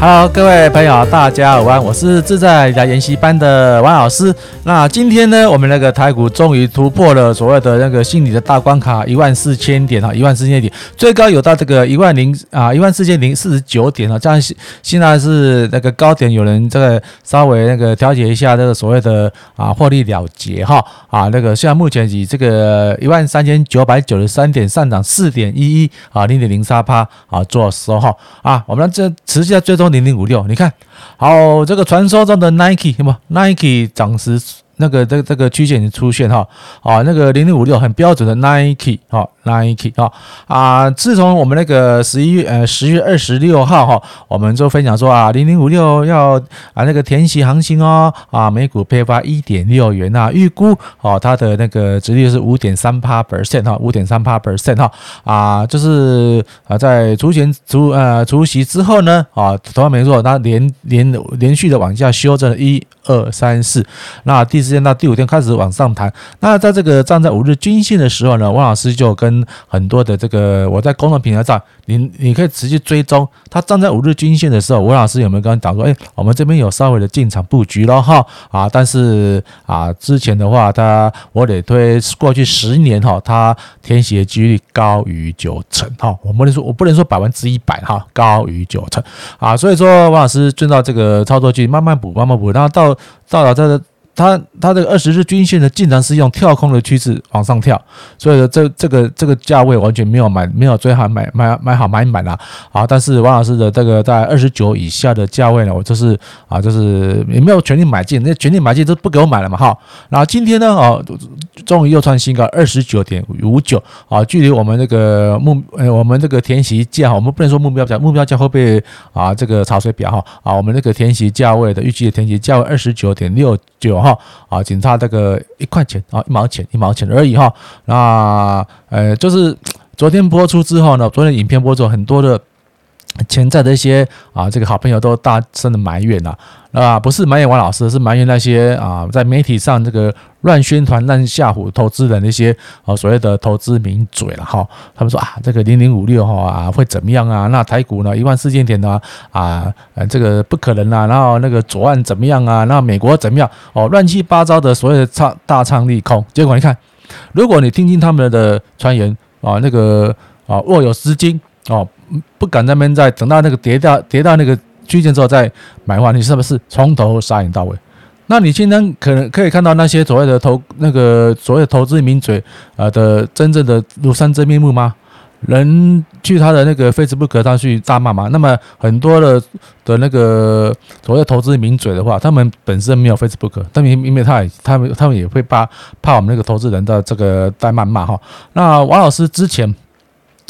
好，各位朋友，大家好安，我是自在理财研习班的王老师。那今天呢，我们那个台股终于突破了所谓的那个心理的大关卡，一万四千点哈，一万四千点，最高有到这个一万零啊，一万四千零四十九点啊，这样现在是那个高点，有人这个稍微那个调节一下这个所谓的啊获利了结哈啊，那个现在目前以这个一万三千九百九十三点上涨四点一一啊，零点零三趴啊做收哈啊，我们这持续在追踪。零零五六，你看好这个传说中的 Nike 什么 Nike 涨势。那个这个这个曲线已经出现哈，啊，那个零零五六很标准的 Nike 哈，Nike 哈啊，自从我们那个十一月呃十月二十六号哈，我们就分享说啊，零零五六要啊那个填息行情哦，啊，每股配发一点六元啊，预估哦它的那个殖利率是五点三八 percent 哈，五点三八 percent 哈，啊，就是啊在除权除呃除息之后呢，啊，同样没错，它连连连续的往下修正一二三四，那第。四天到第五天开始往上弹，那在这个站在五日均线的时候呢，王老师就跟很多的这个我在公众平台上，你你可以直接追踪。他站在五日均线的时候，王老师有没有跟他讲说，哎，我们这边有稍微的进场布局了哈。啊，但是啊之前的话，他我得推过去十年哈，他填写几率高于九成哈，我不能说我不能说百分之一百哈，高于九成。啊，所以说王老师遵照这个操作去慢慢补，慢慢补，然后到到了这。它它这个二十日均线呢，竟然是用跳空的趋势往上跳，所以说这这个这个价位完全没有买，没有最好买买买好买满了啊！但是王老师的这个在二十九以下的价位呢，我就是啊，就是也没有全力买进，那全力买进都不给我买了嘛哈。然后今天呢，哦，终于又创新高二十九点五九啊，距离我们那个目呃我们这个填息价哈，我们不能说目标价，目标价会被啊这个潮水表哈啊，我们那个填息价位的预计的填息价位二十九点六九哈。啊，仅差这个一块钱啊，一毛钱一毛钱而已哈。那呃，就是昨天播出之后呢，昨天影片播出很多的潜在的一些啊，这个好朋友都大声的埋怨了。啊，不是埋怨王老师，是埋怨那些啊，在媒体上这个乱宣传、乱吓唬投资人那些啊，所谓的投资名嘴了哈。他们说啊，这个零零五六哈啊会怎么样啊？那台股呢一万四千点呢啊，呃这个不可能啊。然后那个左岸怎么样啊？那美国怎么样？哦，乱七八糟的所谓的唱大唱利空。结果你看，如果你听听他们的传言啊，那个啊握有资金哦，不敢在那边再等到那个跌到跌到那个。区间之后再买的话，你是不是从头杀赢到尾？那你今天可能可以看到那些所谓的投那个所谓的投资名嘴啊的真正的庐山真面目吗？人去他的那个 Facebook 上去大骂吗？那么很多的的那个所谓的投资名嘴的话，他们本身没有 Facebook，但因因为他也他们他们也会怕怕我们那个投资人的这个在谩骂哈。那王老师之前。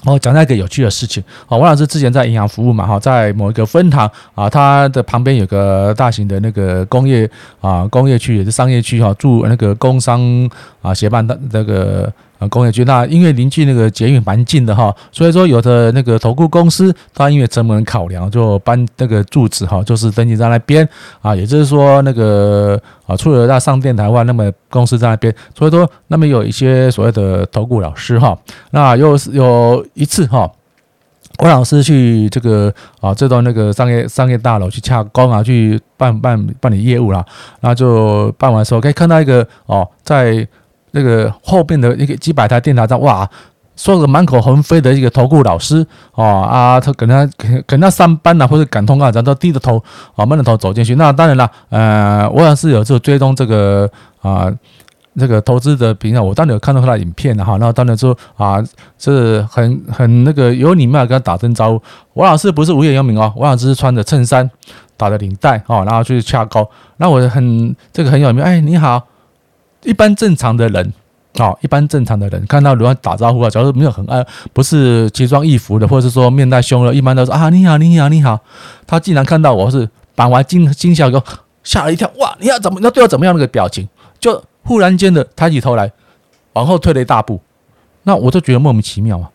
哦讲到一个有趣的事情啊，王老师之前在银行服务嘛哈，在某一个分行啊，它的旁边有个大型的那个工业啊工业区也是商业区哈，驻那个工商啊协办的那个。啊，工业区那因为邻近那个捷运蛮近的哈，所以说有的那个投顾公司，它因为成本考量，就搬那个住址哈，就是登记在那边啊，也就是说那个啊，除了要上电台外，那么公司在那边，所以说那么有一些所谓的投顾老师哈，那又是有一次哈，郭老师去这个啊这栋那个商业商业大楼去洽公啊，去办办办理业务啦，那就办完的时候可以看到一个哦在。那个后边的一个几百台电台上，哇，说个满口横飞的一个投顾老师哦啊，他可能可可能上班呐，或者赶通告，然后都低着头啊，闷着头走进去。那当然了，呃，我也是有时候追踪这个啊，这个投资的平台，我当然有看到他的影片的哈。然后当然说啊，是很很那个有礼貌跟他打声招呼。我老师不是无业游民哦，我老师是穿着衬衫，打着领带哦，然后去洽公。那我很这个很有名，哎，你好。一般正常的人，啊，一般正常的人看到人家打招呼啊，假如没有很爱，不是奇装异服的，或者是说面带凶恶，一般都说啊，你好，你好，你好。他竟然看到我是板完惊惊笑，个吓了一跳，哇，你要怎么，你要对我怎么样那个表情？就忽然间的抬起头来，往后退了一大步，那我就觉得莫名其妙啊。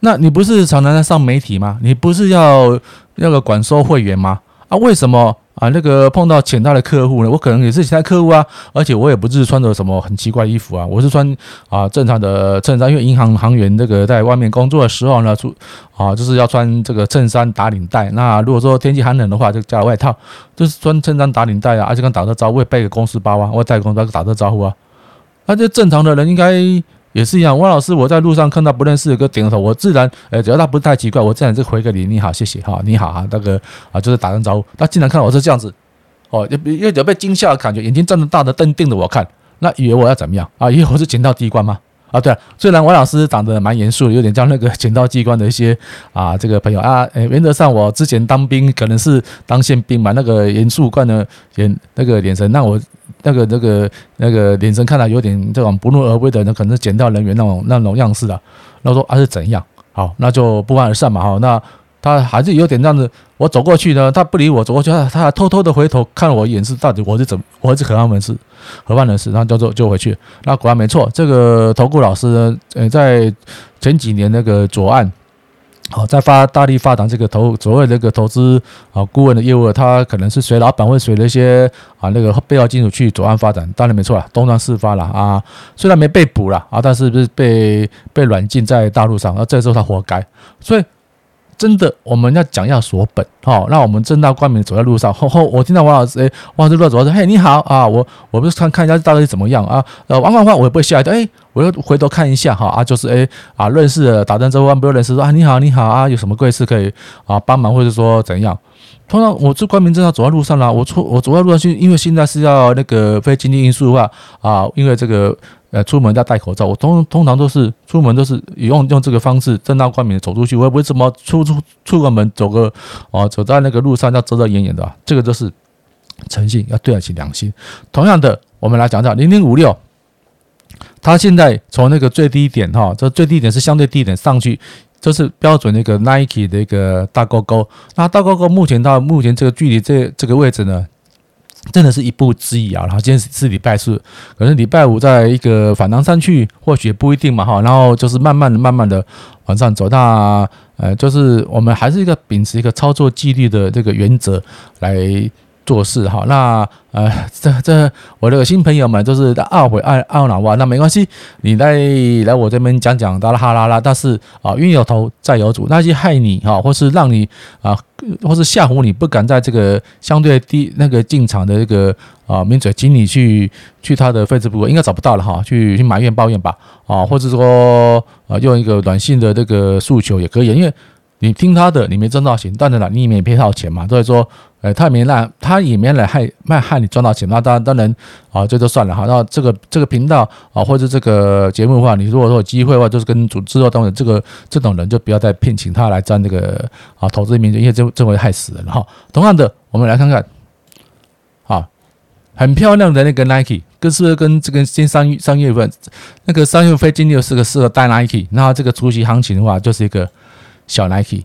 那你不是常常在上媒体吗？你不是要那个管收会员吗？啊，为什么？啊，那个碰到潜在的客户呢，我可能也是潜在客户啊，而且我也不是穿着什么很奇怪的衣服啊，我是穿啊正常的衬衫，因为银行行员这个在外面工作的时候呢，出啊就是要穿这个衬衫打领带。那如果说天气寒冷的话，就加外套，就是穿衬衫打领带啊，而且跟打个招呼，我也背个公司包啊，我带公司包打个招呼啊。那这正常的人应该。也是一样，汪老师，我在路上看到不认识的哥点头，我自然，呃，只要他不太奇怪，我自然就回个礼，你好，谢谢，哈，你好哈，那个啊，就是打声招呼。他竟然看我是这样子，哦，因为有被惊吓的感觉，眼睛睁得大的瞪盯着我看，那以为我要怎么样啊？以为我是捡到机关吗？啊，对，虽然王老师长得蛮严肃，有点像那个捡到机关的一些啊，这个朋友啊，诶，原则上我之前当兵可能是当宪兵嘛，那个严肃惯的眼那个眼神，那我那个那个那个眼神看来有点这种不怒而威的，那可能是检到人员那种那种样式的。然后说啊是怎样？好，那就不欢而散嘛，哈，那。他还是有点这样子，我走过去呢，他不理我，走过去，他他还偷偷的回头看我一眼，是到底我是怎，我是何方人士，何方人士，然后就就就回去。那果然没错，这个投顾老师呢，呃，在前几年那个左岸，好，在发大力发展这个投所谓那个投资啊顾问的业务，他可能是随老板会随那些啊那个背后金属去左岸发展，当然没错了，东窗事发了啊，虽然没被捕了啊，但是不是被被软禁在大陆上，那这时候他活该，所以。真的，我们要讲要锁本，好，那我们正大光明走在路上，后 后我听到王老师，哎，王老师路上走说，嘿，你好啊，我我不是看看一下到底怎么样啊，呃，王光光我也不会下来的，哎，我又回头看一下哈啊，就是哎啊，认识的打针之后，不认识说啊，你好你好啊，有什么贵事可以啊帮忙，或者说怎样？通常我这光明正大走在路上啦，我出我走在路上去，因为现在是要那个非经济因素的话啊，因为这个。呃，出门要戴口罩。我通通常都是出门都是用用这个方式正大光明的走出去。我也不会怎么出出出个门走个哦，走在那个路上要遮遮掩掩的。这个就是诚信，要对得起良心。同样的，我们来讲讲零零五六，它现在从那个最低点哈，这最低点是相对低点上去，这是标准那个 Nike 的一个大勾勾。那大勾勾目前到目前这个距离这这个位置呢？真的是一步之遥，然后今天是礼拜四，可能礼拜五在一个反弹上去，或许也不一定嘛哈。然后就是慢慢的、慢慢的往上走，那呃，就是我们还是一个秉持一个操作纪律的这个原则来。做事哈，那呃，这这我的新朋友们都是懊悔懊懊恼哇，那没关系，你来来我这边讲讲哒啦哈啦啦，但是啊，冤有头债有主，那些害你哈，或是让你啊，或是吓唬你不敢在这个相对低那个进场的这个啊名嘴，请你去去他的 Facebook 应该找不到了哈，去去埋怨抱怨吧啊，或者说啊用一个软性的这个诉求也可以，因为。你听他的，你没赚到钱，当然了，你也没赔到钱嘛。所以说，呃，他也没让，他也没来害卖害你赚到钱，那当然当然啊，这就算了哈。那这个这个频道啊，或者这个节目的话，你如果说有机会的话，就是跟组织活动的这个这种人，就不要再聘请他来占这个啊投资名，因为这这会害死人哈。同样的，我们来看看，啊，很漂亮的那个 Nike，跟是不是跟这个今三三月份那个三月份金六是个适合戴 Nike，那这个除夕行情的话，就是一个。小 Nike，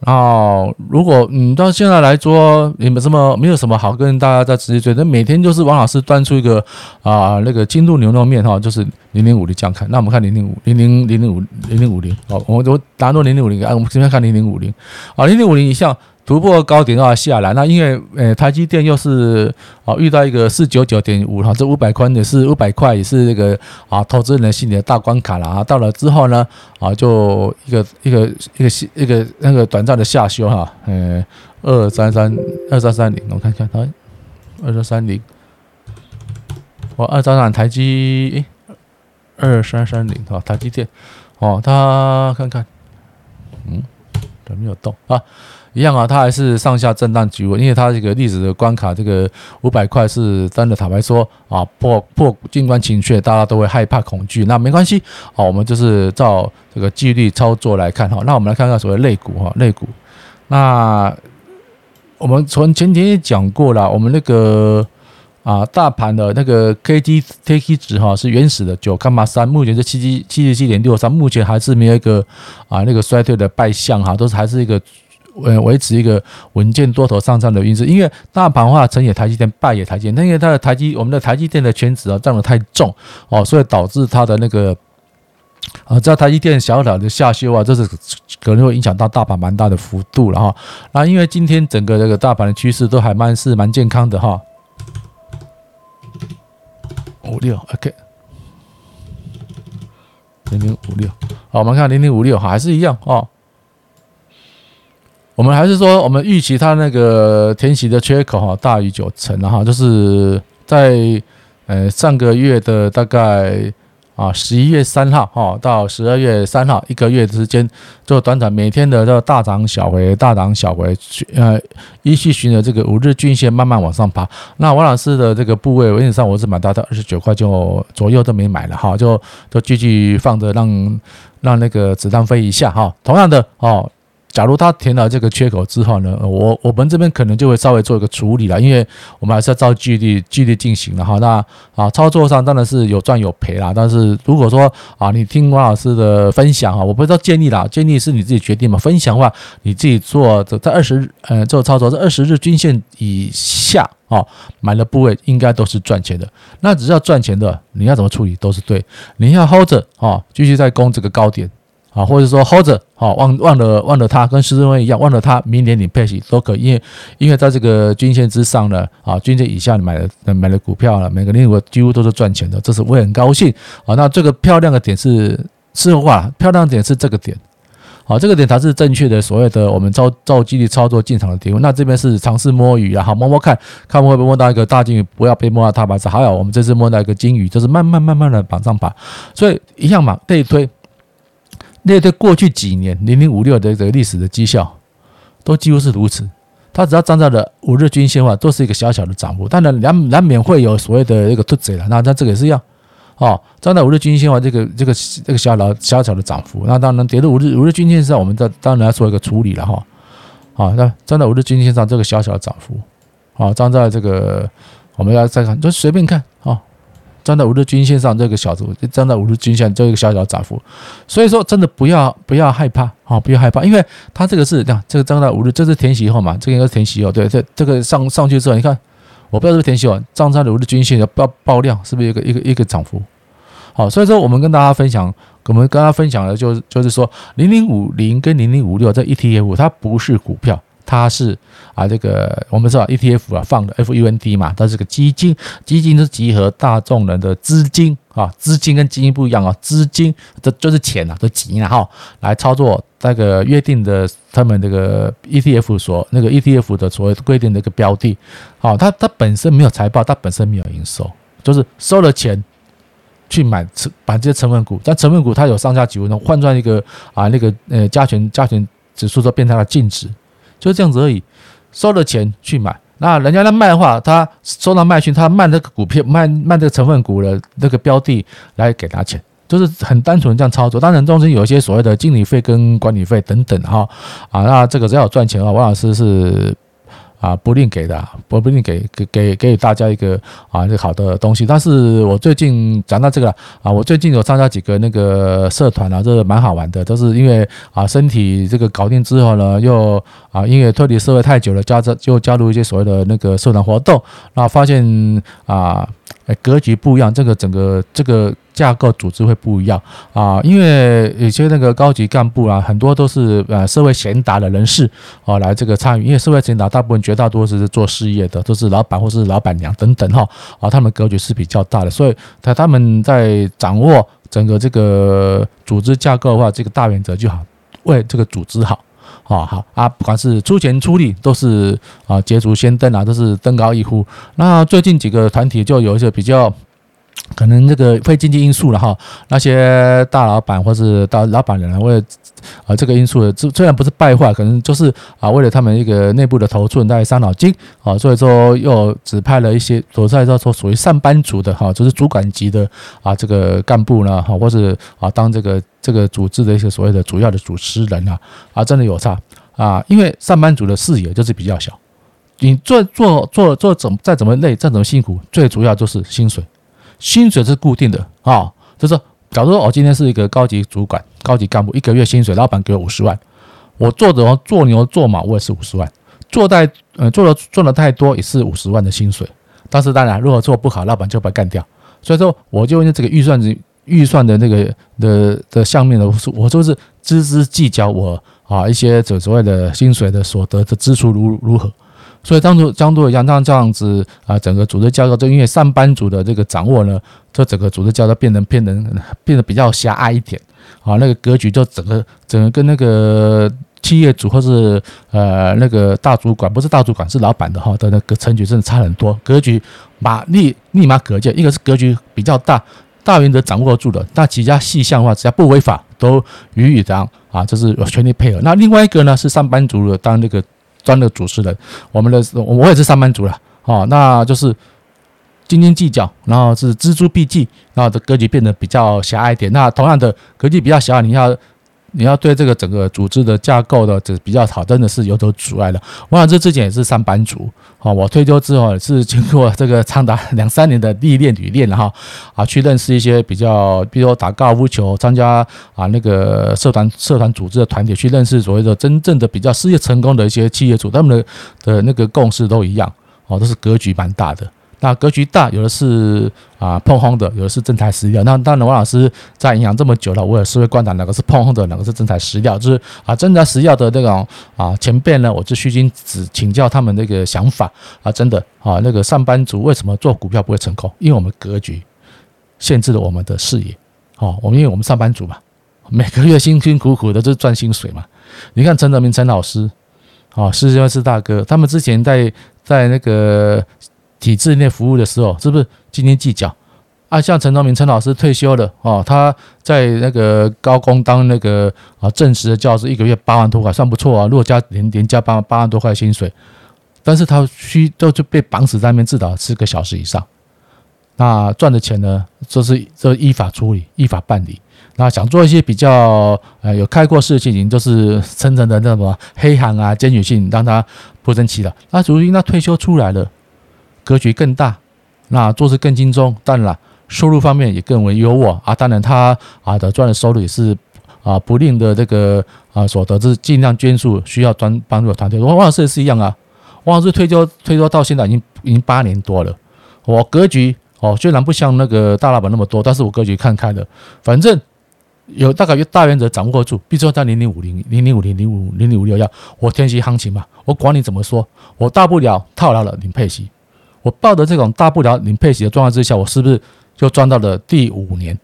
然后如果嗯到现在来说，你们这么，没有什么好跟大家在直接追。那每天就是王老师端出一个啊那个金度牛肉面哈，就是零零五零这样看。那我们看零零五零零零零五零零五零，好，我我拿到零零五零，哎，我们这边看零零五零，啊，零零五零以上。突破高点的话下来，那因为呃台积电又是啊遇到一个四九九点五哈，这五百块也是五百块也是那个啊投资人心里的大关卡了啊。到了之后呢啊就一个一个一个一个那个短暂的下修哈，呃二三三二三三零，我看看它二三三零，我二三三台积二三三零啊台积电哦，它看看嗯怎么没有动啊？一样啊，它还是上下震荡局稳，因为它这个历史的关卡，这个五百块是真的。坦白说啊，破破静观情绪，大家都会害怕恐惧。那没关系，好，我们就是照这个纪律操作来看哈。那我们来看看所谓类股哈，类股。那我们从前天也讲过了，我们那个啊，大盘的那个 K D T K 值哈是原始的九康马三，目前是七七七十七点六三，目前还是没有一个啊那个衰退的败象哈，都是还是一个。呃，维持一个稳健多头上涨的运势，因为大盘的话成也台积电，败也台积电，那因为它的台积，我们的台积电的权值啊占得太重哦，所以导致它的那个啊，在台积电小小的下修啊，这是可能会影响到大盘蛮大的幅度了哈。那因为今天整个这个大盘的趋势都还蛮是蛮健康的哈。五六，OK，零零五六，好，我们看零零五六，还是一样哦。我们还是说，我们预期它那个填息的缺口哈大于九成，然后就是在呃上个月的大概啊十一月三号哈到十二月三号一个月之间，就短短每天的这大涨小回，大涨小回，呃依序循着这个五日均线慢慢往上爬。那王老师的这个部位，原则上我是买到到二十九块就左右都没买了哈，就就继续放着让让那个子弹飞一下哈。同样的哦。假如他填了这个缺口之后呢，我我们这边可能就会稍微做一个处理了，因为我们还是要照纪律纪律进行的哈。那啊，操作上当然是有赚有赔啦。但是如果说啊，你听王老师的分享哈，我不知道建议啦，建议是你自己决定嘛。分享的话，你自己做在二十日呃做操作，在二十日均线以下啊买的部位应该都是赚钱的。那只要赚钱的，你要怎么处理都是对。你要 hold 着啊，继续在攻这个高点。啊，或者说 hold 着，好忘忘了忘了它，跟施升辉一样，忘了它，明年你配息都可以，因为因为在这个均线之上呢，啊，均线以下你买的买的股票了，每个零股几乎都是赚钱的，这是我也很高兴啊。那这个漂亮的点是是话，漂亮点是这个点，好，这个点才是正确的，所谓的我们照照纪律操作进场的点。那这边是尝试摸鱼啊，好摸摸看看会不会摸到一个大金鱼，不要被摸到踏板子。还有我们这次摸到一个金鱼，就是慢慢慢慢的往上爬，所以一样嘛，类推。那对过去几年零零五六的这个历史的绩效，都几乎是如此。它只要站在了五日均线的话，都是一个小小的涨幅。当然难难免会有所谓的一个突嘴了，那那这个也是一样。哦，站在五日均线的话，这个这个这个小小小小的涨幅，那当然跌到五日五日均线上，我们这当然要做一个处理了哈。好，那站在五日均线上这个小小的涨幅，好，站在这个我们要再看，就随便看啊。站在五日均线上，这个小幅；站在五日均线，这个小小的涨幅。所以说，真的不要不要害怕啊，不要害怕，因为它这个是这样，这个站在五日，这是填息后嘛，这个应该是填息后，对，这这个上上去之后，你看，我不知道是不是填息后，站在五日均线要爆爆量，是不是一个一个一个涨幅？好，所以说我们跟大家分享，我们跟大家分享的就是就是说，零零五零跟零零五六这 ETF，它不是股票。它是啊，这个我们知道 ETF 啊，放的 FUND 嘛，它是个基金，基金是集合大众人的资金啊，资金跟基金不一样啊，资金这就是钱啊，这钱啊哈，来操作那个约定的他们这个 ETF 所那个 ETF 的所谓规定的一个标的，好，它它本身没有财报，它本身没有营收，就是收了钱去买成把这些成分股，但成分股它有上下起伏，能换算一个啊那个呃加权加权指数，都变成了净值。就这样子而已，收了钱去买，那人家在卖的话，他收到卖讯，他卖那个股票，卖卖这个成分股的那个标的来给他钱，就是很单纯这样操作。当然中间有一些所谓的经理费跟管理费等等哈，啊，那这个只要赚钱的话，王老师是。啊，不吝给的，不不吝给给给给大家一个啊，这好的东西。但是我最近讲到这个啊，我最近有参加几个那个社团啊，这个蛮好玩的，都是因为啊，身体这个搞定之后呢，又啊，因为脱离社会太久了，加这又加入一些所谓的那个社团活动，然后发现啊。格局不一样，这个整个这个架构组织会不一样啊，因为有些那个高级干部啊，很多都是呃社会贤达的人士啊来这个参与，因为社会贤达大部分绝大多数是做事业的，都是老板或是老板娘等等哈啊，他们格局是比较大的，所以他他们在掌握整个这个组织架构的话，这个大原则就好，为这个组织好。啊好啊，不管是出钱出力，都是啊捷足先登啊，都是登高一呼。那最近几个团体就有一些比较。可能这个非经济因素了哈，那些大老板或是大老板人为了啊这个因素，这虽然不是败坏，可能就是啊为了他们一个内部的头寸在伤脑筋啊，所以说又指派了一些所在说说属于上班族的哈，就是主管级的啊这个干部呢哈，或是啊当这个这个组织的一些所谓的主要的主持人啊啊真的有差啊，因为上班族的视野就是比较小，你做做做做怎再怎么累再怎么辛苦，最主要就是薪水。薪水是固定的啊，就是，假如说我今天是一个高级主管、高级干部，一个月薪水，老板给我五十万，我做的做牛做马，我也是五十万，做太呃做的赚的太多也是五十万的薪水。但是当然，如果做不好，老板就把干掉。所以说，我就用这个预算预算的那个的的项面呢，我就是錙錙计较我啊一些这所谓的薪水的所得的支出如如何。所以当初江都一样，当这样子啊，整个组织架构，就因为上班族的这个掌握呢，这整个组织架构变得变得变得比较狭隘一点啊，那个格局就整个整个跟那个企业主或是呃那个大主管，不是大主管是老板的哈的那个层级真的差很多，格局马立立马可见，一个是格局比较大，大原则掌握住了，那几家细项的话，只要不违法都予以这样啊，就是全力配合。那另外一个呢是上班族的当那个。专的主持人，我们的我也是上班族了，哦，那就是斤斤计较，然后是锱铢必计，然后的格局变得比较狭隘一点。那同样的格局比较狭隘，你要。你要对这个整个组织的架构的这比较好，真的是有所阻碍的。我老师之前也是上班族，好，我退休之后也是经过这个长达两三年的历练历练了哈，啊，去认识一些比较，比如说打高尔夫球、参加啊那个社团社团组织的团体，去认识所谓的真正的比较事业成功的一些企业主，他们的的那个共识都一样，哦，都是格局蛮大的。那格局大，有的是啊膨风的，有的是真材实料。那当然，王老师在银行这么久了，我也是会观察哪个是膨风的，哪个是真材实料。就是啊，真材实料的那种啊前辈呢，我就虚心只请教他们那个想法啊。真的啊，那个上班族为什么做股票不会成功？因为我们格局限制了我们的视野。哦，我们因为我们上班族嘛，每个月辛辛苦苦的就是赚薪水嘛。你看陈德明陈老师，啊，施先生大哥，他们之前在在那个。体制内服务的时候，是不是斤斤计较啊？像陈东明陈老师退休了哦，他在那个高工当那个啊正式的教师，一个月八万多块，算不错啊。如果加连连加八八万多块薪水，但是他需都就被绑死在那边，至少四个小时以上。那赚的钱呢，就是就依法处理，依法办理。那想做一些比较呃有开阔式的事情，就是层层的那什么黑行啊、监狱性，让他不争气了。那如今他退休出来了。格局更大，那做事更精忠，当然了，收入方面也更为优渥啊。当然他啊的赚的收入也是啊不吝的这个啊所得，是尽量捐助需要专帮助的团队。王老师也是一样啊，王老师退休退休到现在已经已经八年多了。我格局哦虽然不像那个大老板那么多，但是我格局看开了，反正有大概有大原则掌握住。比如说在零零五零零零五零零五零零五六幺，我天息行情嘛，我管你怎么说，我大不了套牢了领配息。我抱的这种大不了领配息的状况之下，我是不是就赚到了第五年？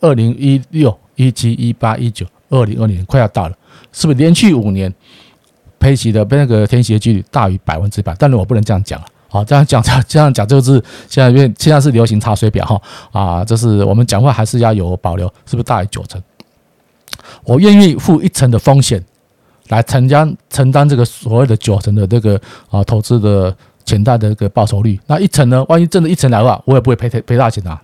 二零一六、一七、一八、一九、二零二零快要到了，是不是连续五年配息的被那个填息的几率大于百分之百？但是我不能这样讲了，好，这样讲这样这样讲就是现在因为现在是流行查水表哈啊，就是我们讲话还是要有保留，是不是大于九成？我愿意付一成的风险来承担承担这个所谓的九成的这个啊投资的。潜在的这个报酬率，那一成呢？万一真的一成来的话，我也不会赔赔大钱啊。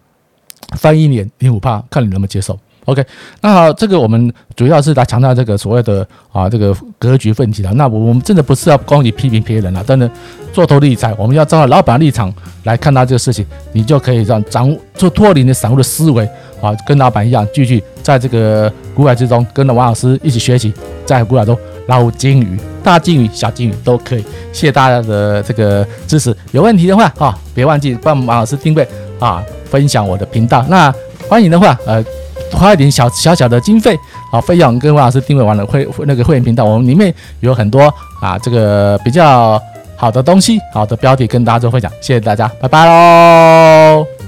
翻一年零五趴，看你能不能接受。OK，那，这个我们主要是来强调这个所谓的啊这个格局问题了。那我们真的不是要攻击批评别人了，真的做投理财，我们要站在老板立场来看待这个事情，你就可以让掌握做脱离你散户的思维啊，跟老板一样，继续在这个股海之中跟着王老师一起学习，在股海中。捞金鱼，大金鱼、小金鱼都可以。谢谢大家的这个支持。有问题的话啊，别忘记帮王老师订阅啊，分享我的频道。那欢迎的话，呃，花一点小小小的经费啊，费用跟王老师订阅完了会那个会员频道，我们里面有很多啊，这个比较好的东西，好的标题跟大家做分享。谢谢大家，拜拜喽。